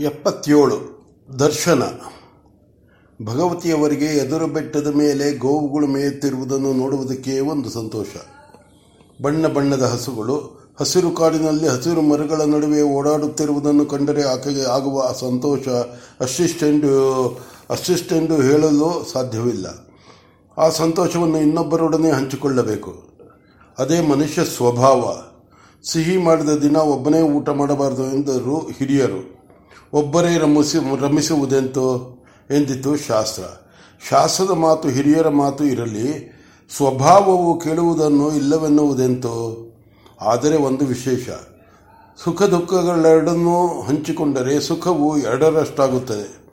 ಎಪ್ಪತ್ತೇಳು. ದರ್ಶನ. ಭಗವತಿಯವರಿಗೆ ಎದುರು ಬೆಟ್ಟದ ಮೇಲೆ ಗೋವುಗಳು ಮೇಯುತ್ತಿರುವುದನ್ನು ನೋಡುವುದಕ್ಕೆ ಒಂದು ಸಂತೋಷ. ಬಣ್ಣ ಬಣ್ಣದ ಹಸುಗಳು, ಹಸಿರು ಕಾಡಿನಲ್ಲಿ ಹಸಿರು ಮರಗಳ ನಡುವೆ ಓಡಾಡುತ್ತಿರುವುದನ್ನು ಕಂಡರೆ ಆಕೆಗೆ ಆಗುವ ಸಂತೋಷ ಅಷ್ಟಿಷ್ಟೆಂದು ಅಷ್ಟಿಷ್ಟೆಂದು ಹೇಳಲು ಸಾಧ್ಯವಿಲ್ಲ. ಆ ಸಂತೋಷವನ್ನು ಇನ್ನೊಬ್ಬರೊಡನೆ ಹಂಚಿಕೊಳ್ಳಬೇಕು. ಅದೇ ಮನುಷ್ಯ ಸ್ವಭಾವ. ಸಿಹಿ ಮಾಡಿದ ದಿನ ಒಬ್ಬನೇ ಊಟ ಮಾಡಬಾರದು ಎಂದರು ಹಿರಿಯರು. ಒಬ್ಬರೇ ರಮಿಸಿ, ರಮಿಸುವುದೆಂತೋ ಎಂದಿತು ಶಾಸ್ತ್ರ. ಶಾಸ್ತ್ರದ ಮಾತು ಹಿರಿಯರ ಮಾತು ಇರಲಿ, ಸ್ವಭಾವವು ಕೇಳುವುದನ್ನು ಇಲ್ಲವೆನ್ನುವುದೆಂತೋ, ಆದರೆ ಒಂದು ವಿಶೇಷ. ಸುಖ ದುಃಖಗಳೆರಡನ್ನೂ ಹಂಚಿಕೊಂಡರೆ ಸುಖವು ಎರಡರಷ್ಟಾಗುತ್ತದೆ.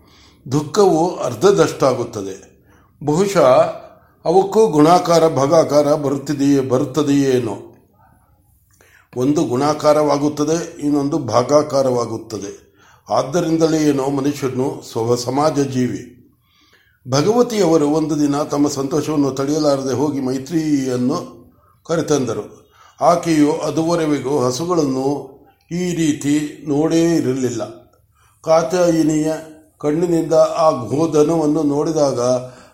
ದುಃಖವು ಅರ್ಧದಷ್ಟಾಗುತ್ತದೆ. ಬಹುಶಃ ಅವಕ್ಕೂ ಗುಣಾಕಾರ, ಭಾಗಾಕಾರ ಬರುತ್ತಿದೆಯೇ ಬರುತ್ತದೆಯೇನೋ ಒಂದು ಗುಣಾಕಾರವಾಗುತ್ತದೆ, ಇನ್ನೊಂದು ಭಾಗಾಕಾರವಾಗುತ್ತದೆ. ಆದ್ದರಿಂದಲೇ ಏನೋ ಮನುಷ್ಯನು ಸ್ವ ಸಮಾಜ ಜೀವಿ. ಭಗವತಿಯವರು ಒಂದು ದಿನ ತಮ್ಮ ಸಂತೋಷವನ್ನು ತಡೆಯಲಾರದೆ ಹೋಗಿ ಮೈತ್ರಿಯನ್ನು ಕರೆತಂದರು. ಆಕೆಯು ಅದುವರೆಗೂ ಹಸುಗಳನ್ನು ಈ ರೀತಿ ನೋಡೇ ಇರಲಿಲ್ಲ. ಕಾತಾಯಿನಿಯ ಕಣ್ಣಿನಿಂದ ಆ ಗೋಧನವನ್ನು ನೋಡಿದಾಗ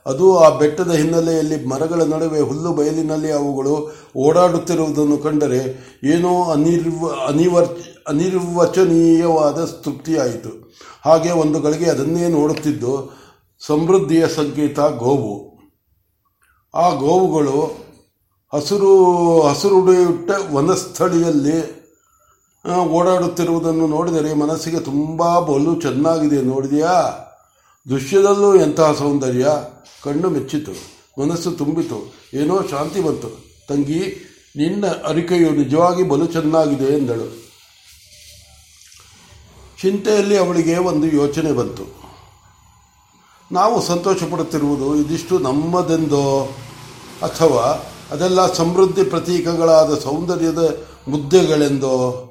ಅದು ಆ ಬೆಟ್ಟದ ಹಿನ್ನೆಲೆಯಲ್ಲಿ ಮರಗಳ ನಡುವೆ ಹುಲ್ಲು ಬಯಲಿನಲ್ಲಿ ಅವುಗಳು ಓಡಾಡುತ್ತಿರುವುದನ್ನು ಕಂಡರೆ ಏನೋ ಅನಿರ್ವ, ಅನಿವರ್, ಅನಿರ್ವಚನೀಯವಾದ ತೃಪ್ತಿಯಾಯಿತು. ಹಾಗೆ ಒಂದು ಗಳಿಗೆ ಅದನ್ನೇ ನೋಡುತ್ತಿದ್ದು, ಸಮೃದ್ಧಿಯ ಸಂಕೇತ ಗೋವು. ಆ ಗೋವುಗಳು ಹಸಿರು ಹಸಿರುಡಿಯುಟ್ಟ ವನಸ್ಥಳಿಯಲ್ಲಿ ಓಡಾಡುತ್ತಿರುವುದನ್ನು ನೋಡಿದರೆ ಮನಸ್ಸಿಗೆ ತುಂಬ ಬಲು ಚೆನ್ನಾಗಿದೆ. ನೋಡಿದೆಯಾ? ದೃಶ್ಯದಲ್ಲೂ ಎಂತಹ ಸೌಂದರ್ಯ? ಕಣ್ಣು ಮೆಚ್ಚಿತು, ಮನಸ್ಸು ತುಂಬಿತು, ಏನೋ ಶಾಂತಿ ಬಂತು. ತಂಗಿ, ನಿನ್ನ ಅರಿಕೆಯು ನಿಜವಾಗಿ ಬಲು ಚೆನ್ನಾಗಿದೆ ಎಂದಳು. ಚಿಂತೆಯಲ್ಲಿ ಅವಳಿಗೆ ಒಂದು ಯೋಚನೆ ಬಂತು. ನಾವು ಸಂತೋಷ ಪಡುತ್ತಿರುವುದು ಇದಿಷ್ಟು ನಮ್ಮದೆಂದೋ? ಅಥವಾ ಅದೆಲ್ಲ ಸಮೃದ್ಧಿ ಪ್ರತೀಕಗಳಾದ ಸೌಂದರ್ಯದ ಮುದ್ದೆಗಳೆಂದೋ?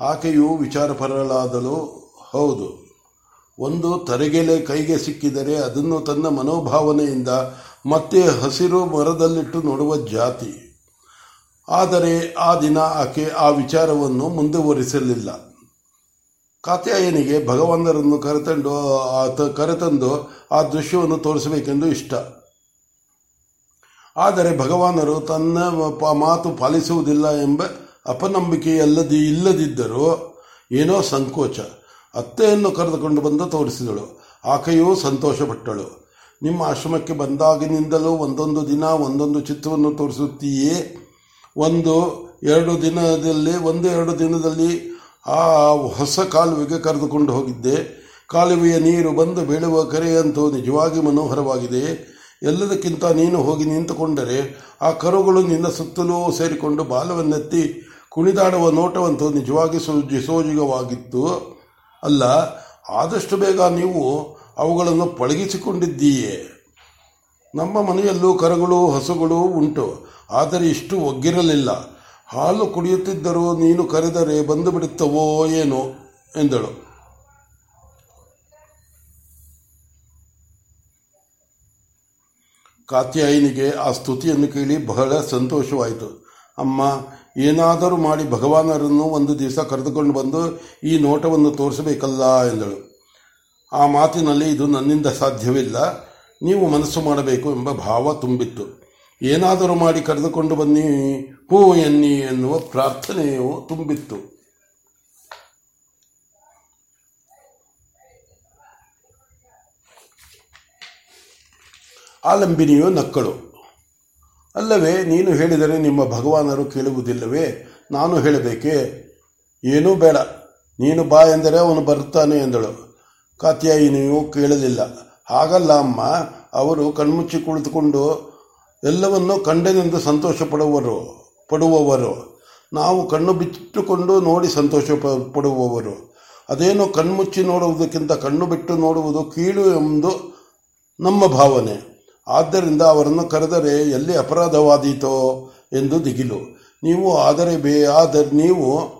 ಆಕೆಯು ವಿಚಾರಪರಳಾದಲು ಹೌದು. ಒಂದು ತರೆಗೆಲೆ ಕೈಗೆ ಸಿಕ್ಕಿದರೆ ಅದನ್ನು ತನ್ನ ಮನೋಭಾವನೆಯಿಂದ ಮತ್ತೆ ಹಸಿರು ಮರದಲ್ಲಿಟ್ಟು ನೋಡುವ ಜಾತಿ. ಆದರೆ ಆ ದಿನ ಆಕೆ ಆ ವಿಚಾರವನ್ನು ಮುಂದುವರಿಸಲಿಲ್ಲ. ಕಾತ್ಯಾಯನಿಗೆ ಭಗವಂತರನ್ನು ಕರೆತಂಡು, ಆತ ಕರೆತಂದು ಆ ದೃಶ್ಯವನ್ನು ತೋರಿಸಬೇಕೆಂದು ಇಷ್ಟ. ಆದರೆ ಭಗವಾನರು ತನ್ನ ಮಾತು ಪಾಲಿಸುವುದಿಲ್ಲ ಎಂಬ ಅಪನಂಬಿಕೆಯಲ್ಲದಿ, ಇಲ್ಲದಿದ್ದರೂ ಏನೋ ಸಂಕೋಚ. ಅತ್ತೆಯನ್ನು ಕರೆದುಕೊಂಡು ಬಂದು ತೋರಿಸಿದಳು. ಆಕೆಯೂ ಸಂತೋಷಪಟ್ಟಳು. ನಿಮ್ಮ ಆಶ್ರಮಕ್ಕೆ ಬಂದಾಗಿನಿಂದಲೂ ಒಂದೊಂದು ದಿನ ಒಂದೊಂದು ಚಿತ್ರವನ್ನು ತೋರಿಸುತ್ತೀಯೇ? ಒಂದು, ಎರಡು ದಿನದಲ್ಲಿ, ಒಂದು, ಎರಡು ದಿನದಲ್ಲಿ ಆ ಹೊಸ ಕಾಲುವೆಗೆ ಕರೆದುಕೊಂಡು ಹೋಗಿದ್ದೆ. ಕಾಲುವೆಯ ನೀರು ಬಂದು ಬೀಳುವ ಕರೆಯಂತೂ ನಿಜವಾಗಿ ಮನೋಹರವಾಗಿದೆ. ಎಲ್ಲದಕ್ಕಿಂತ ನೀನು ಹೋಗಿ ನಿಂತುಕೊಂಡರೆ ಆ ಕರುಗಳು ನಿನ್ನ ಸುತ್ತಲೂ ಸೇರಿಕೊಂಡು ಬಾಲವನ್ನೆತ್ತಿ ಕುಣಿದಾಡುವ ನೋಟವಂತೂ ನಿಜವಾಗಿ ಸೋಜಿ ಸೋಜಿಗವಾಗಿತ್ತು. ಅಲ್ಲ, ಆದಷ್ಟು ಬೇಗ ನೀವು ಅವುಗಳನ್ನು ಪಳಗಿಸಿಕೊಂಡಿದ್ದೀಯೇ. ನಮ್ಮ ಮನೆಯಲ್ಲೂ ಕರುಗಳು, ಹಸುಗಳು ಉಂಟು, ಆದರೆ ಇಷ್ಟು ಒಗ್ಗಿರಲಿಲ್ಲ. ಹಾಲು ಕುಡಿಯುತ್ತಿದ್ದರೂ ನೀನು ಕರೆದರೆ ಬಂದು ಬಿಡುತ್ತವೋ ಏನೋ ಎಂದಳು. ಕಾತ್ಯಾಯಿನಿಗೆ ಆ ಸ್ತುತಿಯನ್ನು ಕೇಳಿ ಬಹಳ ಸಂತೋಷವಾಯಿತು. ಅಮ್ಮ ಏನಾದರೂ ಮಾಡಿ ಭಗವಾನರನ್ನು ಒಂದು ದಿವಸ ಕರೆದುಕೊಂಡು ಬಂದು ಈ ನೋಟವನ್ನು ತೋರಿಸಬೇಕಲ್ಲ ಎಂದಳು. ಆ ಮಾತಿನಲ್ಲಿ ಇದು ನನ್ನಿಂದ ಸಾಧ್ಯವಿಲ್ಲ. ನೀವು ಮನಸ್ಸು ಮಾಡಬೇಕು ಎಂಬ ಭಾವ ತುಂಬಿತ್ತು. ಏನಾದರೂ ಮಾಡಿ ಕರೆದುಕೊಂಡು ಬನ್ನಿ, ಹೂ ಎನ್ನಿ ಎನ್ನುವ ಪ್ರಾರ್ಥನೆಯು ತುಂಬಿತ್ತು. ಆಲಂಬಿನಿಯು ನಕ್ಕಳು. ಅಲ್ಲವೇ, ನೀನು ಹೇಳಿದರೆ ನಿಮ್ಮ ಭಗವಾನರು ಕೇಳುವುದಿಲ್ಲವೇ? ನಾನು ಹೇಳಬೇಕೆ? ಏನೂ ಬೇಡ. ನೀನು ಬಾ ಎಂದರೆ ಅವನು ಬರುತ್ತಾನೆ ಎಂದಳು. ಕಾತ್ಯಾಯಿನಿಯು ಕೇಳಲಿಲ್ಲ. ಹಾಗಲ್ಲ ಅಮ್ಮ, ಅವರು ಕಣ್ಮುಚ್ಚಿ ಕುಳಿತುಕೊಂಡು ಎಲ್ಲವನ್ನೂ ಕಂಡೆನೆಂದು ಸಂತೋಷ ಪಡುವರು ಪಡುವವರು. ನಾವು ಕಣ್ಣು ಬಿಟ್ಟುಕೊಂಡು ನೋಡಿ ಸಂತೋಷ ಪಡುವವರು ಅದೇನು ಕಣ್ಮುಚ್ಚಿ ನೋಡುವುದಕ್ಕಿಂತ ಕಣ್ಣು ಬಿಟ್ಟು ನೋಡುವುದು ಕೀಳು ಎಂದು ನಮ್ಮ ಭಾವನೆ. ಆದ್ದರಿಂದ ಅವರನ್ನು ಕರೆದರೆ ಎಲ್ಲಿ ಅಪರಾಧವಾದೀತೋ ಎಂದು ದಿಗಿಲು. ನೀವು ಆದರೆ ಬೇ ಆದರೆ ನೀವು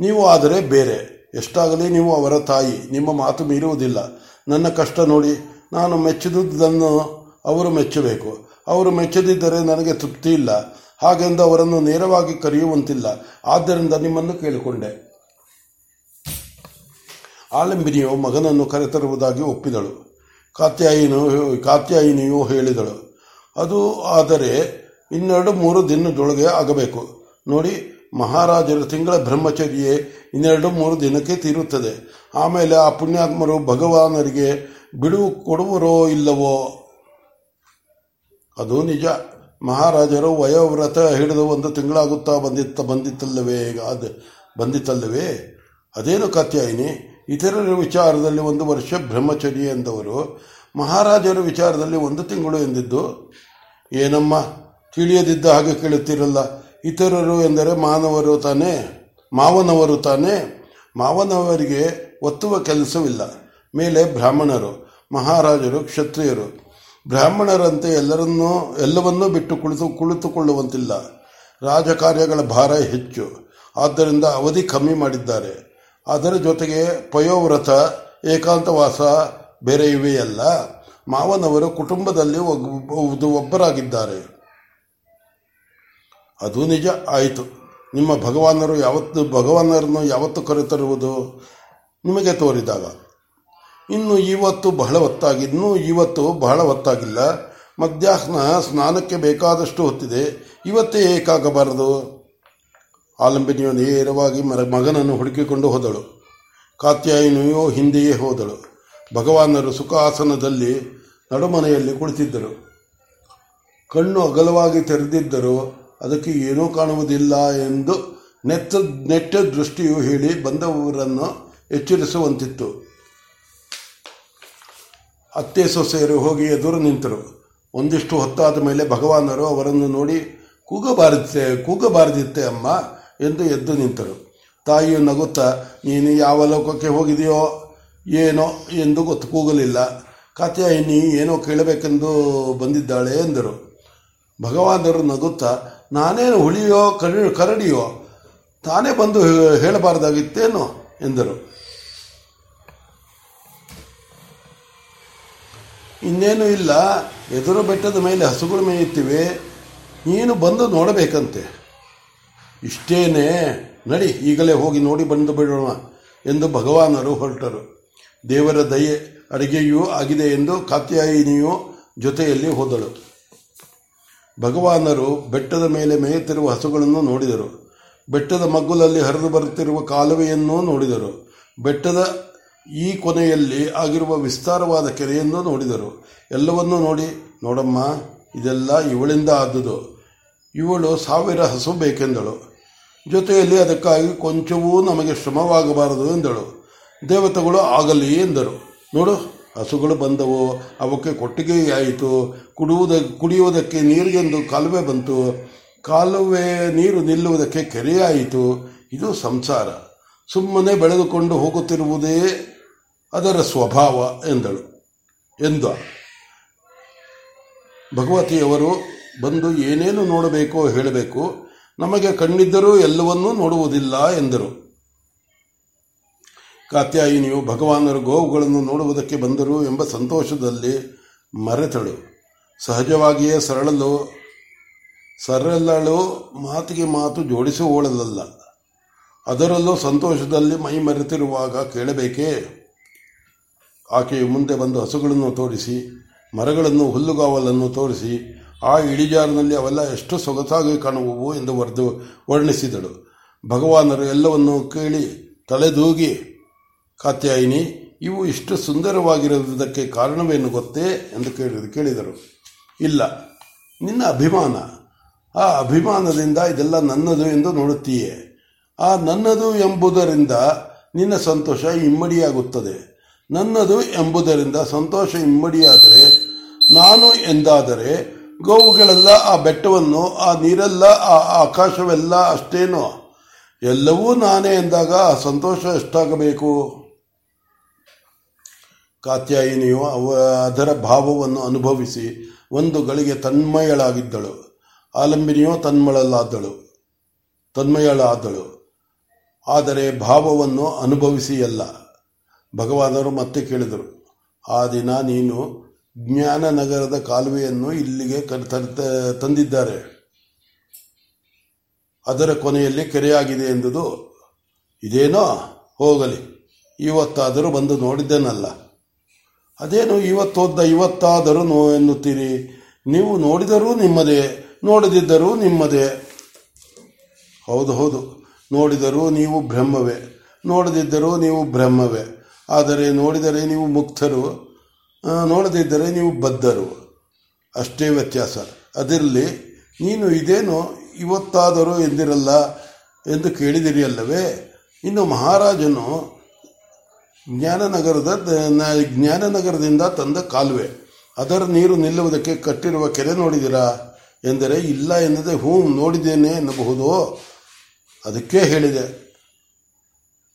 ನೀವು ಆದರೆ ಬೇರೆ. ಎಷ್ಟಾಗಲಿ ನೀವು ಅವರ ತಾಯಿ. ನಿಮ್ಮ ಮಾತು ಮೀರುವುದಿಲ್ಲ. ನನ್ನ ಕಷ್ಟ ನೋಡಿ ನಾನು ಮೆಚ್ಚಿದುದನ್ನು ಅವರು ಮೆಚ್ಚಬೇಕು. ಅವರು ಮೆಚ್ಚದಿದ್ದರೆ ನನಗೆ ತೃಪ್ತಿ ಇಲ್ಲ. ಹಾಗೆಂದು ಅವರನ್ನು ನೇರವಾಗಿ ಕರೆಯುವಂತಿಲ್ಲ. ಆದ್ದರಿಂದ ನಿಮ್ಮನ್ನು ಕೇಳಿಕೊಂಡೆ. ಆಲಂಬಿನಿಯು ಮಗನನ್ನು ಕರೆತರುವುದಾಗಿ ಒಪ್ಪಿದಳು. ಕಾತ್ಯಾಯಿನು ಕಾತ್ಯಾಯಿನಿಯು ಹೇಳಿದಳು. ಅದು ಆದರೆ ಇನ್ನೆರಡು ಮೂರು ದಿನದೊಳಗೆ ಆಗಬೇಕು. ನೋಡಿ, ಮಹಾರಾಜರ ತಿಂಗಳ ಬ್ರಹ್ಮಚರ್ಯೆ ಇನ್ನೆರಡು ಮೂರು ದಿನಕ್ಕೆ ತೀರುತ್ತದೆ. ಆಮೇಲೆ ಆ ಪುಣ್ಯಾತ್ಮರು ಭಗವಾನರಿಗೆ ಬಿಡುವು ಕೊಡುವರೋ ಇಲ್ಲವೋ? ಅದು ನಿಜ. ಮಹಾರಾಜರು ವಯೋವ್ರತ ಹಿಡಿದು ಒಂದು ತಿಂಗಳಾಗುತ್ತಾ ಬಂದಿತ್ತ ಬಂದಿತ್ತಲ್ಲವೇ? ಈಗ ಅದು ಬಂದಿತ್ತಲ್ಲವೇ? ಅದೇನು ಕಾತ್ಯಾಯಿನಿ? ಇತರರ ವಿಚಾರದಲ್ಲಿ ಒಂದು ವರ್ಷ ಬ್ರಹ್ಮಚರ್ಯ ಎಂದವರು, ಮಹಾರಾಜರ ವಿಚಾರದಲ್ಲಿ ಒಂದು ತಿಂಗಳು ಎಂದಿದ್ದು, ಏನಮ್ಮ, ತಿಳಿಯದಿದ್ದ ಹಾಗೆ ಕೇಳುತ್ತಿರಲ್ಲ. ಇತರರು ಎಂದರೆ ಮಾನವರು ತಾನೇ, ಮಾವನವರು ತಾನೇ. ಮಾವನವರಿಗೆ ಒತ್ತುವ ಕೆಲಸವಿಲ್ಲ. ಮೇಲೆ ಬ್ರಾಹ್ಮಣರು, ಮಹಾರಾಜರು, ಕ್ಷತ್ರಿಯರು. ಬ್ರಾಹ್ಮಣರಂತೆ ಎಲ್ಲರನ್ನೂ, ಎಲ್ಲವನ್ನೂ ಬಿಟ್ಟು ಕುಳಿತು, ಕುಳಿತುಕೊಳ್ಳುವಂತಿಲ್ಲ. ರಾಜಕಾರ್ಯಗಳ ಭಾರ ಹೆಚ್ಚು. ಆದ್ದರಿಂದ ಅವಧಿ ಕಮ್ಮಿ ಮಾಡಿದ್ದಾರೆ. ಅದರ ಜೊತೆಗೆ ಪಯೋವ್ರತ, ಏಕಾಂತವಾಸ ಬೇರೆ ಇವೆಯಲ್ಲ ಮಾವನವರು ಕುಟುಂಬದಲ್ಲಿ ಒಬ್ಬರಾಗಿದ್ದಾರೆ. ಅದು ನಿಜ, ಆಯಿತು. ನಿಮ್ಮ ಭಗವಾನರು ಯಾವತ್ತು, ಭಗವಾನರನ್ನು ಯಾವತ್ತು ಕರೆತರುವುದು ನಿಮಗೆ ತೋರಿದಾಗ. ಇನ್ನು ಇವತ್ತು ಬಹಳ ಹೊತ್ತಾಗಿ, ಇನ್ನೂ ಇವತ್ತು ಬಹಳ ಹೊತ್ತಾಗಿಲ್ಲ. ಮಧ್ಯಾಹ್ನ ಸ್ನಾನಕ್ಕೆ ಬೇಕಾದಷ್ಟು ಹೊತ್ತಿದೆ. ಇವತ್ತೇ ಏಕಾಗಬಾರದು. ಆಲಂಬಿನಿಯು ನೇರವಾಗಿ ಮಗನನ್ನು ಹುಡುಕಿಕೊಂಡು ಹೋದಳು. ಕಾತ್ಯಾಯಿನಿಯು ಹಿಂದೆಯೇ ಹೋದಳು. ಭಗವಾನರು ಸುಖಾಸನದಲ್ಲಿ ನಡುಮನೆಯಲ್ಲಿ ಕುಳಿತಿದ್ದರು. ಕಣ್ಣು ಅಗಲವಾಗಿ ತೆರೆದಿದ್ದರೂ ಅದಕ್ಕೆ ಏನೂ ಕಾಣುವುದಿಲ್ಲ ಎಂದು ನೆತ್ತ ನೆಟ್ಟ ದೃಷ್ಟಿಯು ಹೇಳಿ ಬಂದವರನ್ನು ಎಚ್ಚರಿಸುವಂತಿತ್ತು. ಅತ್ತೆ ಸೊಸೆಯರು ಹೋಗಿ ಎದುರು ನಿಂತರು. ಒಂದಿಷ್ಟು ಹೊತ್ತಾದ ಮೇಲೆ ಭಗವಾನರು ಅವರನ್ನು ನೋಡಿ ಕೂಗಬಾರದಿತ್ತೆ ಕೂಗಬಾರದಿತ್ತೆ ಅಮ್ಮ? ಎಂದು ಎದ್ದು ನಿಂತರು. ತಾಯಿಯು ನಗುತ್ತಾ, ನೀನು ಯಾವ ಲೋಕಕ್ಕೆ ಹೋಗಿದೆಯೋ ಏನೋ ಎಂದು ಗೊತ್ತು ಕೂಗಲಿಲ್ಲ. ಕಾತ್ಯಾಯಿನಿ ಏನೋ ಕೇಳಬೇಕೆಂದು ಬಂದಿದ್ದಾಳೆ ಎಂದರು. ಭಗವಾನರು ನಗುತ್ತಾ, ನಾನೇನು ಹುಳಿಯೋ, ಕರ, ಕರಡಿಯೋ, ತಾನೇ ಬಂದು ಹೇಳಬಾರ್ದಾಗಿತ್ತೇನೋ ಎಂದರು. ಇನ್ನೇನು ಇಲ್ಲ, ಎದುರು ಬೆಟ್ಟದ ಮೇಲೆ ಹಸುಗಳು ಮೇಯುತ್ತಿವೆ, ನೀನು ಬಂದು ನೋಡಬೇಕಂತೆ. ಇಷ್ಟೇನೆ. ನಡಿ, ಈಗಲೇ ಹೋಗಿ ನೋಡಿ ಬಂದು ಬಿಡೋಣ ಎಂದು ಭಗವಾನರು ಹೊರಟರು. ದೇವರ ದಯೆ ಅಡುಗೆಯೂ ಆಗಿದೆ ಎಂದು ಕಾತ್ಯಾಯಿನಿಯು ಜೊತೆಯಲ್ಲಿ ಹೋದಳು. ಭಗವಾನರು ಬೆಟ್ಟದ ಮೇಲೆ ಮೇಯುತ್ತಿರುವ ಹಸುಗಳನ್ನು ನೋಡಿದರು. ಬೆಟ್ಟದ ಮಗ್ಗುಲಲ್ಲಿ ಹರಿದು ಬರುತ್ತಿರುವ ಕಾಲುವೆಯನ್ನೂ ನೋಡಿದರು. ಬೆಟ್ಟದ ಈ ಕೊನೆಯಲ್ಲಿ ಆಗಿರುವ ವಿಸ್ತಾರವಾದ ಕೆರೆಯನ್ನು ನೋಡಿದರು. ಎಲ್ಲವನ್ನೂ ನೋಡಿ, ನೋಡಮ್ಮ, ಇದೆಲ್ಲ ಇವಳಿಂದ ಆದುದು. ಇವಳು ಸಾವಿರ ಹಸು ಬೇಕೆಂದಳು. ಜೊತೆಯಲ್ಲಿ ಅದಕ್ಕಾಗಿ ಕೊಂಚವೂ ನಮಗೆ ಶ್ರಮವಾಗಬಾರದು ಎಂದಳು. ದೇವತೆಗಳು ಆಗಲಿ ಎಂದರು. ನೋಡು, ಹಸುಗಳು ಬಂದವು, ಅವಕ್ಕೆ ಕೊಟ್ಟಿಗೆಯಾಯಿತು. ಕುಡುವುದ, ಕುಡಿಯುವುದಕ್ಕೆ ನೀರಿಗೆಂದು ಕಾಲುವೆ ಬಂತು. ಕಾಲುವೆ ನೀರು ನಿಲ್ಲುವುದಕ್ಕೆ ಕೆರೆಯಾಯಿತು. ಇದು ಸಂಸಾರ. ಸುಮ್ಮನೆ ಬೆಳೆದುಕೊಂಡು ಹೋಗುತ್ತಿರುವುದೇ ಅದರ ಸ್ವಭಾವ ಎಂದಳು. ಎಂದ. ಭಗವತಿಯವರು ಬಂದು ಏನೇನು ನೋಡಬೇಕೋ ಹೇಳಬೇಕು. ನಮಗೆ ಕಣ್ಣಿದ್ದರೂ ಎಲ್ಲವನ್ನೂ ನೋಡುವುದಿಲ್ಲ ಎಂದರು. ಕಾತ್ಯಾಯಿನಿಯು ಭಗವಾನರು ಗೋವುಗಳನ್ನು ನೋಡುವುದಕ್ಕೆ ಬಂದರು ಎಂಬ ಸಂತೋಷದಲ್ಲಿ ಮರೆತಳು. ಸಹಜವಾಗಿಯೇ ಸರಳಲು, ಸರಳಳು ಮಾತಿಗೆ ಮಾತು ಜೋಡಿಸುವಳಲ್ಲ ಅದರಲ್ಲೂ ಸಂತೋಷದಲ್ಲಿ ಮೈ ಮರೆತಿರುವಾಗ ಕೇಳಬೇಕೇ? ಆಕೆಯು ಮುಂದೆ ಬಂದು ಹಸುಗಳನ್ನು ತೋರಿಸಿ, ಮರಗಳನ್ನು ಹುಲ್ಲುಗಾವಲನ್ನು ತೋರಿಸಿ ಆ ಇಳಿಜಾರಿನಲ್ಲಿ ಅವೆಲ್ಲ ಎಷ್ಟು ಸೊಗಸಾಗಿ ಕಾಣುವವು ಎಂದು ವರ್ದು ವರ್ಣಿಸಿದಳು. ಭಗವಾನರು ಎಲ್ಲವನ್ನೂ ಕೇಳಿ ತಲೆದೂಗಿ, ಕಾತ್ಯಾಯಿನಿ, ಇವು ಇಷ್ಟು ಸುಂದರವಾಗಿರುವುದಕ್ಕೆ ಕಾರಣವೇನು ಗೊತ್ತೇ? ಎಂದು ಕೇಳಿದ ಕೇಳಿದರು. ಇಲ್ಲ, ನಿನ್ನ ಅಭಿಮಾನ. ಆ ಅಭಿಮಾನದಿಂದ ಇದೆಲ್ಲ ನನ್ನದು ಎಂದು ನೋಡುತ್ತೀಯೇ. ಆ ನನ್ನದು ಎಂಬುದರಿಂದ ನಿನ್ನ ಸಂತೋಷ ಇಮ್ಮಡಿಯಾಗುತ್ತದೆ. ನನ್ನದು ಎಂಬುದರಿಂದ ಸಂತೋಷ ಇಮ್ಮಡಿಯಾದರೆ ನಾನು ಎಂದಾದರೆ ಗೋವುಗಳೆಲ್ಲ ಆ ಬೆಟ್ಟವನ್ನು, ಆ ನೀರೆಲ್ಲ ಆ ಆಕಾಶವೆಲ್ಲ ಅಷ್ಟೇನೋ. ಎಲ್ಲವೂ ನಾನೇ ಎಂದಾಗ ಸಂತೋಷ ಎಷ್ಟಾಗಬೇಕು? ಕಾತ್ಯಾಯಿನಿಯು ಅವ, ಅದರ ಭಾವವನ್ನು ಅನುಭವಿಸಿ ಒಂದು ಗಳಿಗೆ ತನ್ಮಯಳಾಗಿದ್ದಳು. ಆಲಂಬಿನಿಯು ತನ್ಮಳಲ್ಲಾದಳು ತನ್ಮಯಳಾದಳು. ಆದರೆ ಭಾವವನ್ನು ಅನುಭವಿಸಿಯಲ್ಲ. ಭಗವಾನರು ಮತ್ತೆ ಕೇಳಿದರು, ಆ ದಿನ ನೀನು ಜ್ಞಾನನಗರದ ಕಾಲುವೆಯನ್ನು ಇಲ್ಲಿಗೆ ತಂದಿದ್ದಾರೆ. ಅದರ ಕೊನೆಯಲ್ಲಿ ಕೆರೆಯಾಗಿದೆ ಎಂದುದು ಇದೇನೋ ಹೋಗಲಿ. ಇವತ್ತಾದರೂ ಬಂದು ನೋಡಿದ್ದೇನಲ್ಲ. ಅದೇನು ಇವತ್ತೋದ್ದ ಇವತ್ತಾದರೂ ನೋ ಎನ್ನುತ್ತೀರಿ. ನೀವು ನೋಡಿದರೂ ನಿಮ್ಮದೇ, ನೋಡದಿದ್ದರೂ ನಿಮ್ಮದೇ. ಹೌದು ಹೌದು. ನೋಡಿದರೂ ನೀವು ಬ್ರಹ್ಮವೇ. ನೋಡದಿದ್ದರೂ ನೀವು ಬ್ರಹ್ಮವೇ. ಆದರೆ ನೋಡಿದರೆ ನೀವು ಮುಕ್ತರು. ನೋಡದಿದ್ದರೆ ನೀವು ಬದ್ಧರು. ಅಷ್ಟೇ ವ್ಯತ್ಯಾಸ. ಅದರಲ್ಲಿ ನೀನು ಇದೇನು ಇವತ್ತಾದರೂ ಎಂದಿರಲ್ಲ ಎಂದು ಕೇಳಿದಿರಿಯಲ್ಲವೇ? ಇನ್ನು ಮಹಾರಾಜನು ಜ್ಞಾನನಗರದ ಜ್ಞಾನನಗರದಿಂದ ತಂದ ಕಾಲುವೆ. ಅದರ ನೀರು ನಿಲ್ಲುವುದಕ್ಕೆ ಕಟ್ಟಿರುವ ಕೆರೆ ನೋಡಿದಿರಾ? ಎಂದರೆ, ಇಲ್ಲ ಎನ್ನದೆ, ಹ್ಞೂ, ನೋಡಿದ್ದೇನೆ ಎನ್ನಬಹುದು? ಅದಕ್ಕೆ ಹೇಳಿದೆ.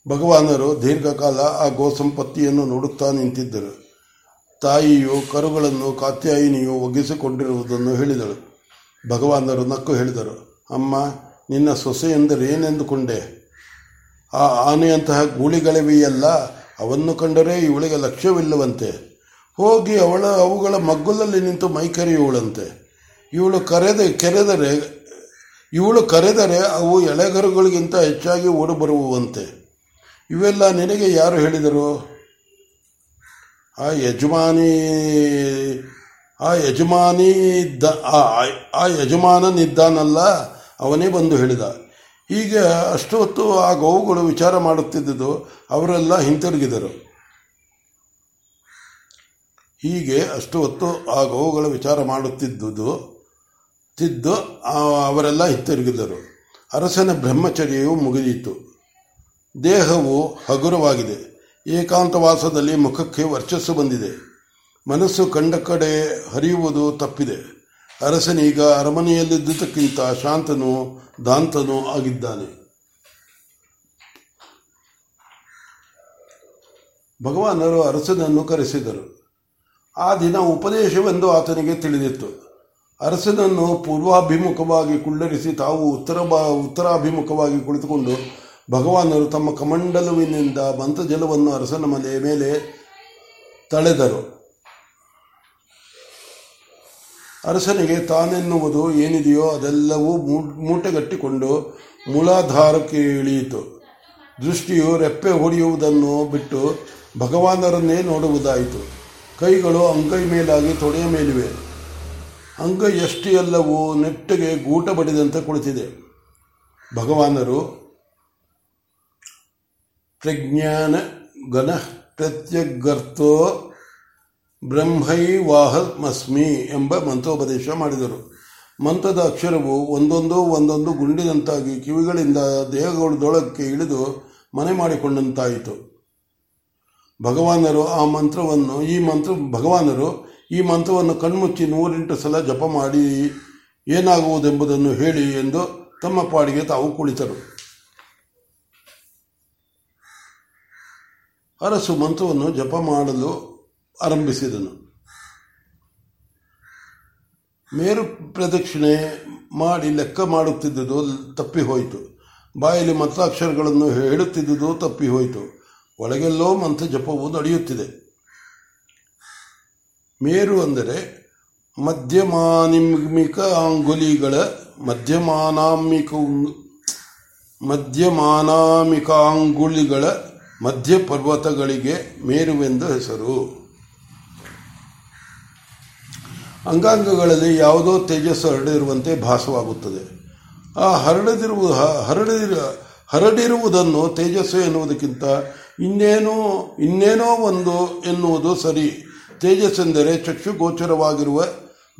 ಭಗವಾನರು ದೀರ್ಘಕಾಲ ಆ ಗೋಸಂಪತ್ತಿಯನ್ನು ನೋಡುತ್ತಾ ನಿಂತಿದ್ದರು. ತಾಯಿಯು ಕರುಗಳನ್ನು ಕಾತ್ಯಾಯಿನಿಯು ಒಗ್ಗಿಸಿಕೊಂಡಿರುವುದನ್ನು ಹೇಳಿದಳು. ಭಗವಾನರು ನಕ್ಕು ಹೇಳಿದರು, ಅಮ್ಮ, ನಿನ್ನ ಸೊಸೆ ಎಂದರೆ ಏನೆಂದುಕೊಂಡೆ? ಆ ಆನೆಯಂತಹ ಗೂಳಿಗಳಿವೆಯಲ್ಲ, ಅವನ್ನು ಕಂಡರೆ ಇವಳಿಗೆ ಲಕ್ಷ್ಯವಿಲ್ಲವಂತೆ. ಹೋಗಿ ಅವಳ ಅವುಗಳ ಮಗ್ಗುಲಲ್ಲಿ ನಿಂತು ಮೈಕರಿಯುವಳಂತೆ. ಇವಳು ಕರೆದ, ಕೆರೆದರೆ, ಇವಳು ಕರೆದರೆ ಅವು ಎಳೆಗರುಗಳಿಗಿಂತ ಹೆಚ್ಚಾಗಿ ಓಡಿಬರುವಂತೆ. ಇವೆಲ್ಲ ನಿನಗೆ ಯಾರು ಹೇಳಿದರು? ಆ ಯಜಮಾನಿ ಆ ಯಜಮಾನಿ ಇದ್ದ ಆ ಯಜಮಾನನಿದ್ದಾನಲ್ಲ ಅವನೇ ಬಂದು ಹೇಳಿದ. ಹೀಗೆ ಅಷ್ಟು ಹೊತ್ತು ಆ ಗೋವುಗಳು ವಿಚಾರ ಮಾಡುತ್ತಿದ್ದುದು, ಅವರೆಲ್ಲ ಹಿಂತಿರುಗಿದರು. ಹೀಗೆ ಅಷ್ಟು ಹೊತ್ತು ಆ ಗೋವುಗಳು ವಿಚಾರ ಮಾಡುತ್ತಿದ್ದುದು, ತಿದ್ದು ಅವರೆಲ್ಲ ಹಿಂತಿರುಗಿದರು. ಅರಸನ ಬ್ರಹ್ಮಚರ್ಯವು ಮುಗಿದಿತ್ತು ದೇಹವು ಹಗುರವಾಗಿದೆ. ಏಕಾಂತವಾಸದಲ್ಲಿ ಮುಖಕ್ಕೆ ವರ್ಚಸ್ಸು ಬಂದಿದೆ. ಮನಸ್ಸು ಕಂಡ ಕಡೆ ಹರಿಯುವುದು ತಪ್ಪಿದೆ. ಅರಸನೀಗ ಅರಮನೆಯಲ್ಲಿದ್ದುದಕ್ಕಿಂತ ಶಾಂತನು ದಾಂತನೂ ಆಗಿದ್ದಾನೆ. ಭಗವಾನರು ಅರಸನನ್ನು ಕರೆಸಿದರು. ಆ ದಿನ ಉಪದೇಶವೆಂದು ಆತನಿಗೆ ತಿಳಿದಿತ್ತು. ಅರಸನನ್ನು ಪೂರ್ವಾಭಿಮುಖವಾಗಿ ಕುಳ್ಳರಿಸಿ ತಾವು ಉತ್ತರ ಉತ್ತರಾಭಿಮುಖವಾಗಿ ಕುಳಿತುಕೊಂಡು ಭಗವಾನರು ತಮ್ಮ ಕಮಂಡಲುವಿನಿಂದ ಜಲವನ್ನು ಅರಸನ ಮನೆಯ ಮೇಲೆ ತಳೆದರು. ಅರಸನಿಗೆ ತಾನೆನ್ನುವುದು ಏನಿದೆಯೋ ಅದೆಲ್ಲವೂ ಮೂಟೆಗಟ್ಟಿಕೊಂಡು ಮೂಲಾಧಾರಕ್ಕೆ ಇಳಿಯಿತು ದೃಷ್ಟಿಯು ರೆಪ್ಪೆ ಹೊಡೆಯುವುದನ್ನು ಬಿಟ್ಟು ಭಗವಾನರನ್ನೇ ನೋಡುವುದಾಯಿತು. ಕೈಗಳು ಅಂಗೈ ಮೇಲಾಗಿ ತೊಡೆಯ ಮೇಲಿವೆ. ಅಂಗ ಎಲ್ಲವೂ ನೆಟ್ಟಗೆ ಗೂಟ ಬಡಿದಂತೆ ಕುಳಿತಿದೆ. ಭಗವಾನರು ಪ್ರಜ್ಞಾನ ಗಣ ಪ್ರತ್ಯಗರ್ತೋ ಬ್ರಹ್ಮೈವಾಹಮಸ್ಮಿ ಎಂಬ ಮಂತ್ರೋಪದೇಶ ಮಾಡಿದರು. ಮಂತ್ರದ ಅಕ್ಷರವು ಒಂದೊಂದು ಒಂದೊಂದು ಗುಂಡಿನಂತಾಗಿ ಕಿವಿಗಳಿಂದ ದೇಹಗಳದೊಳಕ್ಕೆ ಇಳಿದು ಮನೆ ಮಾಡಿಕೊಂಡಂತಾಯಿತು. ಭಗವಾನರು ಆ ಮಂತ್ರವನ್ನು, ಈ ಮಂತ್ರ, ಭಗವಾನರು ಈ ಮಂತ್ರವನ್ನು ಕಣ್ಮುಚ್ಚಿ ನೂರೆಂಟು ಸಲ ಜಪ ಮಾಡಿ ಏನಾಗುವುದೆಂಬುದನ್ನು ಹೇಳಿ ಎಂದು ತಮ್ಮ ಪಾಡಿಗೆ ತಾವು ಕುಳಿತರು. ಅರಸು ಮಂತ್ರವನ್ನು ಜಪ ಮಾಡಲು ಆರಂಭಿಸಿದನು. ಮೇರು ಪ್ರದಕ್ಷಿಣೆ ಮಾಡಿ ಲೆಕ್ಕ ಮಾಡುತ್ತಿದ್ದುದು ತಪ್ಪಿ ಹೋಯಿತು ಬಾಯಲ್ಲಿ ಮಂತ್ರಾಕ್ಷರಗಳನ್ನು ಹೇಳುತ್ತಿದ್ದುದು ತಪ್ಪಿ ಹೋಯಿತು ಒಳಗೆಲ್ಲೋ ಮಂತ್ರ ಜಪವು ನಡೆಯುತ್ತಿದೆ. ಮೇರು ಅಂದರೆ ಮಧ್ಯಮಾನಿಮಿಕ ಅಂಗುಲಿಗಳ ಮಧ್ಯಮಾನಾಮಿಕ ಮಧ್ಯಮಾನಾಮಿಕಾಂಗುಲಿಗಳ ಮಧ್ಯ ಪರ್ವತಗಳಿಗೆ ಮೇರುವೆಂದು ಹೆಸರು. ಅಂಗಾಂಗಗಳಲ್ಲಿ ಯಾವುದೋ ತೇಜಸ್ಸು ಹರಡಿರುವಂತೆ ಭಾಸವಾಗುತ್ತದೆ. ಆ ಹರಡದಿರುವ ಹರಡಿರ ಹರಡಿರುವುದನ್ನು ತೇಜಸ್ಸು ಎನ್ನುವುದಕ್ಕಿಂತ ಇನ್ನೇನೋ ಇನ್ನೇನೋ ಒಂದು ಎನ್ನುವುದು ಸರಿ. ತೇಜಸ್ಸೆಂದರೆ ಚಕ್ಷುಗೋಚರವಾಗಿರುವ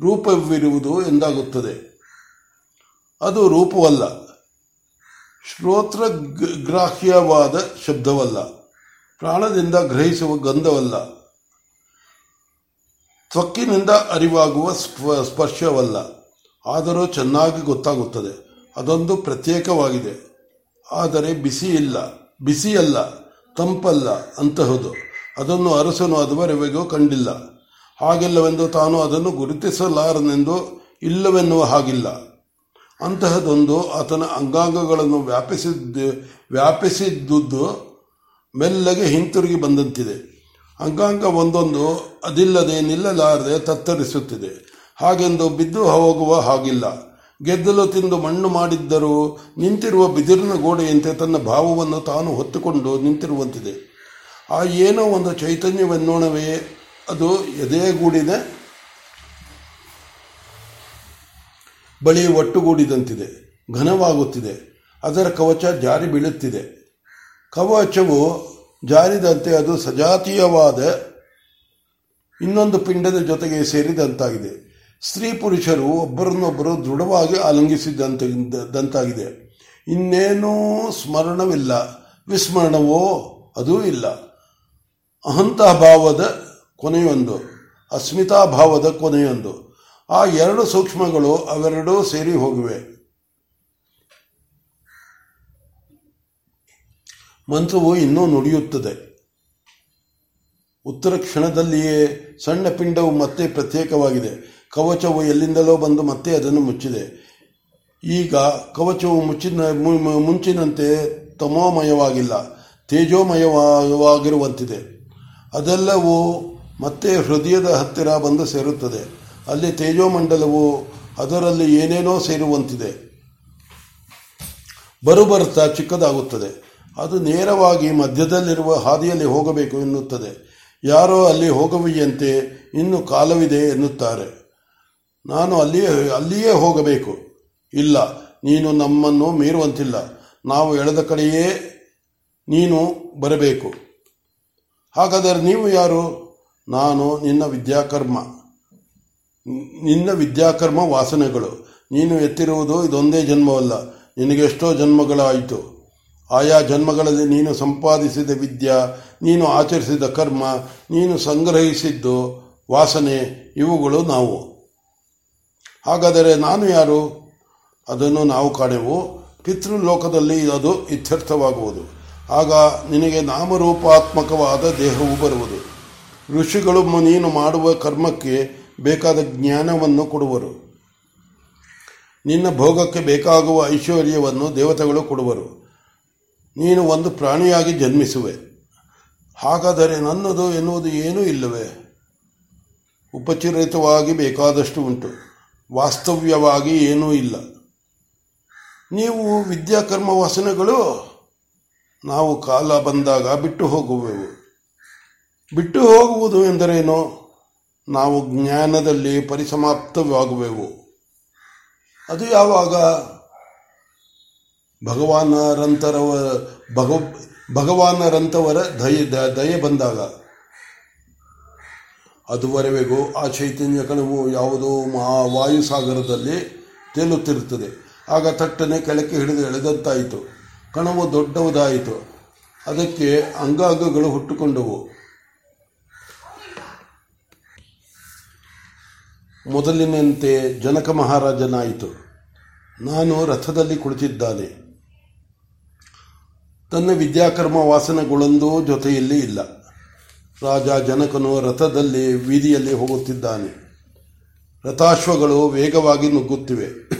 ರೂಪವಿರುವುದು ಎಂದಾಗುತ್ತದೆ. ಅದು ರೂಪವಲ್ಲ. ಶ್ರೋತ್ರ ಗ್ರಾಹ್ಯವಾದ ಶಬ್ದವಲ್ಲ. ಪ್ರಾಣದಿಂದ ಗ್ರಹಿಸುವ ಗಂಧವಲ್ಲ. ತ್ವಕ್ಕಿನಿಂದ ಅರಿವಾಗುವ ಸ್ಪರ್ಶವಲ್ಲ. ಆದರೂ ಚೆನ್ನಾಗಿ ಗೊತ್ತಾಗುತ್ತದೆ. ಅದೊಂದು ಪ್ರತ್ಯೇಕವಾಗಿದೆ. ಆದರೆ ಬಿಸಿ ಇಲ್ಲ. ಬಿಸಿಯಲ್ಲ. ತಂಪಲ್ಲ ಅಂತಹುದು. ಅದನ್ನು ಅರಸನು ಅದುವರೆಗೂ ಕಂಡಿಲ್ಲ. ಹಾಗೆಲ್ಲವೆಂದು ತಾನು ಅದನ್ನು ಗುರುತಿಸಲಾರನೆಂದು ಇಲ್ಲವೆನ್ನುವ ಹಾಗಿಲ್ಲ. ಅಂತಹದೊಂದು ಆತನ ಅಂಗಾಂಗಗಳನ್ನು ವ್ಯಾಪಿಸಿದ್ದು ವ್ಯಾಪಿಸಿದ್ದುದು ಮೆಲ್ಲಗೆ ಹಿಂತಿರುಗಿ ಬಂದಂತಿದೆ. ಅಂಗಾಂಗ ಒಂದೊಂದು ಅದಿಲ್ಲದೆ ನಿಲ್ಲಲಾರದೆ ತತ್ತರಿಸುತ್ತಿದೆ. ಹಾಗೆಂದು ಬಿದ್ದು ಹೋಗುವ ಹಾಗಿಲ್ಲ. ಗೆದ್ದಲು ತಿಂದು ಮಣ್ಣು ಮಾಡಿದ್ದರೂ ನಿಂತಿರುವ ಬಿದಿರಿನ ಗೋಡೆಯಂತೆ ತನ್ನ ಭಾವವನ್ನು ತಾನು ಹೊತ್ತುಕೊಂಡು ನಿಂತಿರುವಂತಿದೆ. ಆ ಏನೋ ಒಂದು ಚೈತನ್ಯವೆನ್ನೋಣವೇ, ಅದು ಎದೆಗೂಡಿನ ಬಳಿ ಒಟ್ಟುಗೂಡಿದಂತಿದೆ, ಘನವಾಗುತ್ತಿದೆ, ಅದರ ಕವಚ ಜಾರಿ ಬೀಳುತ್ತಿದೆ. ಕವಚವು ಜಾರಿದಂತೆ ಅದು ಸಜಾತೀಯವಾದ ಇನ್ನೊಂದು ಪಿಂಡದ ಜೊತೆಗೆ ಸೇರಿದಂತಾಗಿದೆ. ಸ್ತ್ರೀ ಪುರುಷರು ಒಬ್ಬರನ್ನೊಬ್ಬರು ದೃಢವಾಗಿ ಆಲಂಗಿಸಿದಂತಾಗಿದೆ ಇನ್ನೇನೂ ಸ್ಮರಣವಿಲ್ಲ, ವಿಸ್ಮರಣವೋ ಅದೂ ಇಲ್ಲ. ಅಹಂತಾಭಾವದ ಕೊನೆಯೊಂದು, ಅಸ್ಮಿತಾಭಾವದ ಕೊನೆಯೊಂದು. ಆ ಎರಡು ಸೂಕ್ಷ್ಮಗಳು ಅವೆರಡೂ ಸೇರಿ ಹೋಗಿವೆ. ಮಂತ್ರವು ಇನ್ನೂ ನುಡಿಯುತ್ತದೆ. ಉತ್ತರ ಕ್ಷಣದಲ್ಲಿಯೇ ಸಣ್ಣ ಪಿಂಡವು ಮತ್ತೆ ಪ್ರತ್ಯೇಕವಾಗಿದೆ. ಕವಚವು ಎಲ್ಲಿಂದಲೋ ಬಂದು ಮತ್ತೆ ಅದನ್ನು ಮುಚ್ಚಿದೆ. ಈಗ ಕವಚವು ಮುಚ್ಚಿನ ಮುಂಚಿನಂತೆ ತಮೋಮಯವಾಗಿಲ್ಲ, ತೇಜೋಮಯವಾಗಿರುವಂತಿದೆ. ಅದೆಲ್ಲವೂ ಮತ್ತೆ ಹೃದಯದ ಹತ್ತಿರ ಬಂದು ಸೇರುತ್ತದೆ. ಅಲ್ಲಿ ತೇಜೋಮಂಡಲವು ಅದರಲ್ಲಿ ಏನೇನೋ ಸೇರುವಂತಿದೆ. ಬರುಬರುತ್ತಾ ಚಿಕ್ಕದಾಗುತ್ತದೆ. ಅದು ನೇರವಾಗಿ ಮಧ್ಯದಲ್ಲಿರುವ ಹಾದಿಯಲ್ಲಿ ಹೋಗಬೇಕು ಎನ್ನುತ್ತದೆ. ಯಾರೋ ಅಲ್ಲಿ ಹೋಗವಿಯಂತೆ ಇನ್ನು ಕಾಲವಿದೆ ಎನ್ನುತ್ತಾರೆ. ನಾನು ಅಲ್ಲಿಯೇ ಅಲ್ಲಿಯೇ ಹೋಗಬೇಕು. ಇಲ್ಲ, ನೀನು ನಮ್ಮನ್ನು ಮೀರುವಂತಿಲ್ಲ. ನಾವು ಎಳೆದ ಕಡೆಯೇ ನೀನು ಬರಬೇಕು. ಹಾಗಾದರೆ ನೀವು ಯಾರು? ನಾನು ನಿನ್ನ ವಿದ್ಯಾಕರ್ಮ. ನಿನ್ನ ವಿದ್ಯಾಕರ್ಮ ವಾಸನೆಗಳು. ನೀನು ಎತ್ತಿರುವುದು ಇದೊಂದೇ ಜನ್ಮವಲ್ಲ. ನಿನಗೆಷ್ಟೋ ಜನ್ಮಗಳಾಯಿತು. ಆಯಾ ಜನ್ಮಗಳಲ್ಲಿ ನೀನು ಸಂಪಾದಿಸಿದ ವಿದ್ಯಾ, ನೀನು ಆಚರಿಸಿದ ಕರ್ಮ, ನೀನು ಸಂಗ್ರಹಿಸಿದ್ದು ವಾಸನೆ, ಇವುಗಳು ನಾವು. ಹಾಗಾದರೆ ನಾನು ಯಾರು? ಅದನ್ನು ನಾವು ಕಾಣೆವು. ಪಿತೃಲೋಕದಲ್ಲಿ ಅದು ಇತ್ಯರ್ಥವಾಗುವುದು. ಆಗ ನಿನಗೆ ನಾಮರೂಪಾತ್ಮಕವಾದ ದೇಹವು ಬರುವುದು. ಋಷಿಗಳು ನೀನು ಮಾಡುವ ಕರ್ಮಕ್ಕೆ ಬೇಕಾದ ಜ್ಞಾನವನ್ನು ಕೊಡುವರು. ನಿನ್ನ ಭೋಗಕ್ಕೆ ಬೇಕಾಗುವ ಐಶ್ವರ್ಯವನ್ನು ದೇವತೆಗಳು ಕೊಡುವರು. ನೀನು ಒಂದು ಪ್ರಾಣಿಯಾಗಿ ಜನ್ಮಿಸುವೆ. ಹಾಗಾದರೆ ನನ್ನದು ಎನ್ನುವುದು ಏನೂ ಇಲ್ಲವೇ? ಉಪಚರಿತವಾಗಿ ಬೇಕಾದಷ್ಟು ಉಂಟು. ವಾಸ್ತವ್ಯವಾಗಿ ಏನೂ ಇಲ್ಲ. ನೀವು ವಿದ್ಯಾಕರ್ಮ ವಾಸನೆಗಳು? ನಾವು ಕಾಲ ಬಂದಾಗ ಬಿಟ್ಟು ಹೋಗುವೆವು. ಬಿಟ್ಟು ಹೋಗುವುದು ಎಂದರೇನು? ನಾವು ಜ್ಞಾನದಲ್ಲಿ ಪರಿಸಮಾಪ್ತವಾಗುವೆವು. ಅದು ಯಾವಾಗ? ಭಗವಾನರಂತರವ ಭಗ ಭಗವಾನರಂತವರ ದಯ ದಯೆ ಬಂದಾಗ. ಅದುವರೆಗೂ ಆ ಚೈತನ್ಯ ಕಣವು ಯಾವುದೋ ಮಹಾ ವಾಯುಸಾಗರದಲ್ಲಿ ತೇಲುತ್ತಿರುತ್ತದೆ. ಆಗ ತಟ್ಟನೆ ಕೆಳಕ್ಕೆ ಹಿಡಿದು ಎಳೆದಂತಾಯಿತು. ಕಣವು ದೊಡ್ಡವದಾಯಿತು. ಅದಕ್ಕೆ ಅಂಗಾಂಗಗಳು ಹುಟ್ಟುಕೊಂಡವು. ಮೊದಲಿನಂತೆ ಜನಕ ಮಹಾರಾಜನಾಯಿತು. ನಾನು ರಥದಲ್ಲಿ ಕುಳಿತಿದ್ದಾನೆ. ತನ್ನ ವಿದ್ಯಾಕರ್ಮ ವಾಸನೆಗಳೊಂದೂ ಜೊತೆಯಲ್ಲಿ ಇಲ್ಲ. ರಾಜ ಜನಕನು ರಥದಲ್ಲಿ ವೀದಿಯಲ್ಲಿ ಹೋಗುತ್ತಿದ್ದಾನೆ. ರಥಾಶ್ವಗಳು ವೇಗವಾಗಿ ನುಗ್ಗುತ್ತಿವೆ.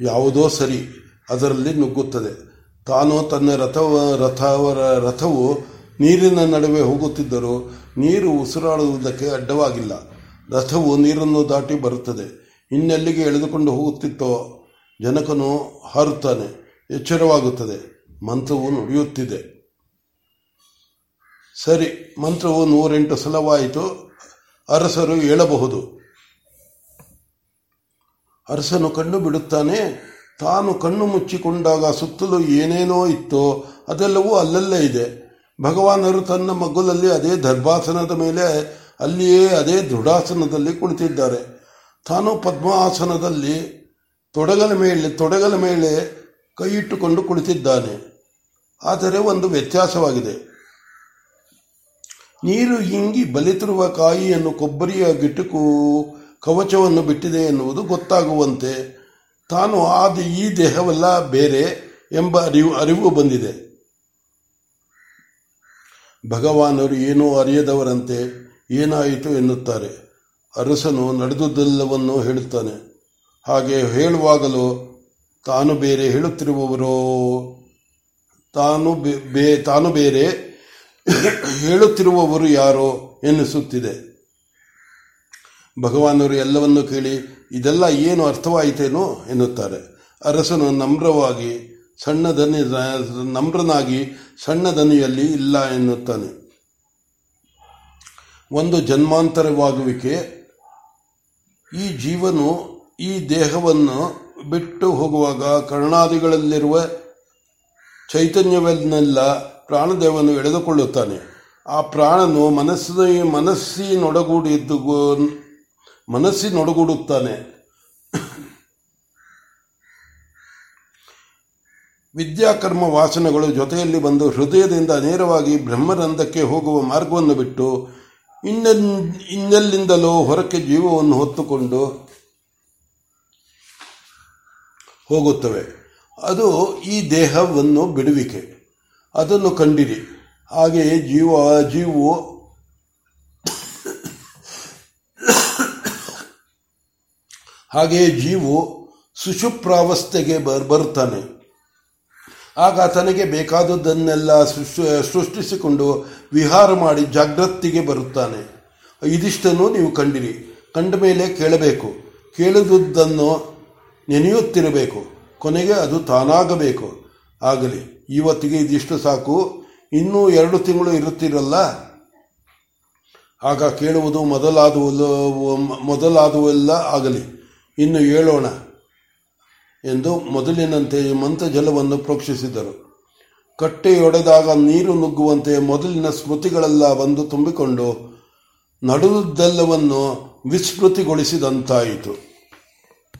ಯಾವುದೋ ಸರಿ, ಅದರಲ್ಲಿ ನುಗ್ಗುತ್ತದೆ. ತಾನು ತನ್ನ ರಥವ ರಥವರ ರಥವು ನೀರಿನ ನಡುವೆ ಹೋಗುತ್ತಿದ್ದರೂ ನೀರು ಉಸಿರಾಡುವುದಕ್ಕೆ ಅಡ್ಡವಾಗಿಲ್ಲ. ರಥವು ನೀರನ್ನು ದಾಟಿ ಬರುತ್ತದೆ. ಇನ್ನೆಲ್ಲಿಗೆ ಎಳೆದುಕೊಂಡು ಹೋಗುತ್ತಿತ್ತೋ ಜನಕನು ಹಾರುತ್ತಾನೆ. ಎಚ್ಚರವಾಗುತ್ತದೆ. ಮಂತ್ರವು ನುಡಿಯುತ್ತಿದೆ. ಸರಿ, ಮಂತ್ರವು ನೂರೆಂಟು ಸಲವಾಯಿತು. ಅರಸರು ಹೇಳಬಹುದು. ಅರಸನು ಕಣ್ಣು ಬಿಡುತ್ತಾನೆ. ತಾನು ಕಣ್ಣು ಮುಚ್ಚಿಕೊಂಡಾಗ ಸುತ್ತಲೂ ಏನೇನೋ ಇತ್ತೋ ಅದೆಲ್ಲವೂ ಅಲ್ಲಲ್ಲೇ ಇದೆ. ಭಗವಾನರು ತನ್ನ ಮಗ್ಗುಲಲ್ಲಿ ಅದೇ ದರ್ಭಾಸನದ ಮೇಲೆ ಅಲ್ಲಿಯೇ ಅದೇ ದೃಢಾಸನದಲ್ಲಿ ಕುಳಿತಿದ್ದಾರೆ. ತಾನು ಪದ್ಮಾಸನದಲ್ಲಿ ತೊಡಗಲ ಮೇಲೆ ತೊಡಗಲ ಮೇಲೆ ಕೈಯಿಟ್ಟುಕೊಂಡು ಕುಳಿತಿದ್ದಾನೆ. ಆದರೆ ಒಂದು ವ್ಯತ್ಯಾಸವಾಗಿದೆ. ನೀರು ಹಿಂಗಿ ಬಲಿತಿರುವ ಕಾಯಿಯನ್ನು ಕೊಬ್ಬರಿಯ ಗಿಟುಕು ಕವಚವನ್ನು ಬಿಟ್ಟಿದೆ ಎನ್ನುವುದು ಗೊತ್ತಾಗುವಂತೆ ತಾನು ಆದ ಈ ದೇಹವೆಲ್ಲ ಬೇರೆ ಎಂಬ ಅರಿವು ಅರಿವು ಬಂದಿದೆ. ಭಗವಾನರು ಏನೂ ಅರಿಯದವರಂತೆ ಏನಾಯಿತು ಎನ್ನುತ್ತಾರೆ. ಅರಸನು ನಡೆದುದೆಲ್ಲವನ್ನು ಹೇಳುತ್ತಾನೆ. ಹಾಗೆ ಹೇಳುವಾಗಲೂ ತಾನು ಬೇರೆ ಹೇಳುತ್ತಿರುವವರು? ತಾನು ಬೇ ತಾನು ಬೇರೆ ಹೇಳುತ್ತಿರುವವರು ಯಾರೋ ಎನ್ನಿಸುತ್ತಿದೆ. ಭಗವಾನರು ಎಲ್ಲವನ್ನು ಕೇಳಿ, ಇದೆಲ್ಲ ಏನು ಅರ್ಥವಾಯಿತೇನೋ ಎನ್ನುತ್ತಾರೆ. ಅರಸನು ನಮ್ರವಾಗಿ ಸಣ್ಣ ದನಿ ನಮ್ರನಾಗಿ ಸಣ್ಣ ದನಿಯಲ್ಲಿ ಇಲ್ಲ ಎನ್ನುತ್ತಾನೆ. ಒಂದು ಜನ್ಮಾಂತರವಾಗುವಿಕೆ, ಈ ಜೀವನು ಈ ದೇಹವನ್ನು ಬಿಟ್ಟು ಹೋಗುವಾಗ ಕರ್ಣಾದಿಗಳಲ್ಲಿರುವ ಚೈತನ್ಯವನ್ನೆಲ್ಲ ಪ್ರಾಣದೇವನು ಎಳೆದುಕೊಳ್ಳುತ್ತಾನೆ. ಆ ಪ್ರಾಣನು ಮನಸ್ಸಿನ ಮನಸ್ಸಿನೊಡಗೂಡಿದ್ದು ಮನಸ್ಸಿನೊಡಗೂಡುತ್ತಾನೆ. ವಿದ್ಯಾಕರ್ಮ ವಾಸನೆಗಳು ಜೊತೆಯಲ್ಲಿ ಬಂದು ಹೃದಯದಿಂದ ನೇರವಾಗಿ ಬ್ರಹ್ಮರಂಧಕ್ಕೆ ಹೋಗುವ ಮಾರ್ಗವನ್ನು ಬಿಟ್ಟು ಇನ್ನೆಲ್, ಇನ್ನೆಲ್ಲಿಂದಲೋ ಹೊರಕ್ಕೆ ಜೀವವನ್ನು ಹೊತ್ತುಕೊಂಡು ಹೋಗುತ್ತವೆ. ಅದು ಈ ದೇಹವನ್ನು ಬಿಡುವಿಕೆ. ಅದನ್ನು ಕಂಡಿರಿ. ಹಾಗೆಯೇ ಜೀವ ಜೀವು ಹಾಗೆಯೇ ಜೀವು ಸುಷುಪ್ರಾವಸ್ಥೆಗೆ ಬರುತ್ತಾನೆ. ಆಗ ತನಗೆ ಬೇಕಾದದ್ದನ್ನೆಲ್ಲ ಸೃಷ್ಟಿಸಿಕೊಂಡು ವಿಹಾರ ಮಾಡಿ ಜಾಗೃತಿಗೆ ಬರುತ್ತಾನೆ. ಇದಿಷ್ಟನ್ನು ನೀವು ಕಂಡಿರಿ. ಕಂಡ ಮೇಲೆ ಕೇಳಬೇಕು. ಕೇಳಿದುದನ್ನು ನೆನೆಯುತ್ತಿರಬೇಕು. ಕೊನೆಗೆ ಅದು ತಾನಾಗಬೇಕು. ಆಗಲಿ, ಇವತ್ತಿಗೆ ಇದಿಷ್ಟು ಸಾಕು. ಇನ್ನೂ ಎರಡು ತಿಂಗಳು ಇರುತ್ತಿರಲ್ಲ? ಆಗ ಕೇಳುವುದು ಮೊದಲಾದ ಮೊದಲಾದವೆಲ್ಲ ಆಗಲಿ. ಇನ್ನು ಹೇಳೋಣ. ಎಂದು ಮೊದಲಿನಂತೆ ಮಂತ್ರಜಲವನ್ನು ಪ್ರೋಕ್ಷಿಸಿದರು. ಕಟ್ಟೆಯೊಡೆದಾಗ ನೀರು ನುಗ್ಗುವಂತೆ ಮೊದಲಿನ ಸ್ಮೃತಿಗಳೆಲ್ಲ ಬಂದು ತುಂಬಿಕೊಂಡು ನಡುವುದೆಲ್ಲವನ್ನು ವಿಸ್ಮೃತಿಗೊಳಿಸಿದಂತಾಯಿತು.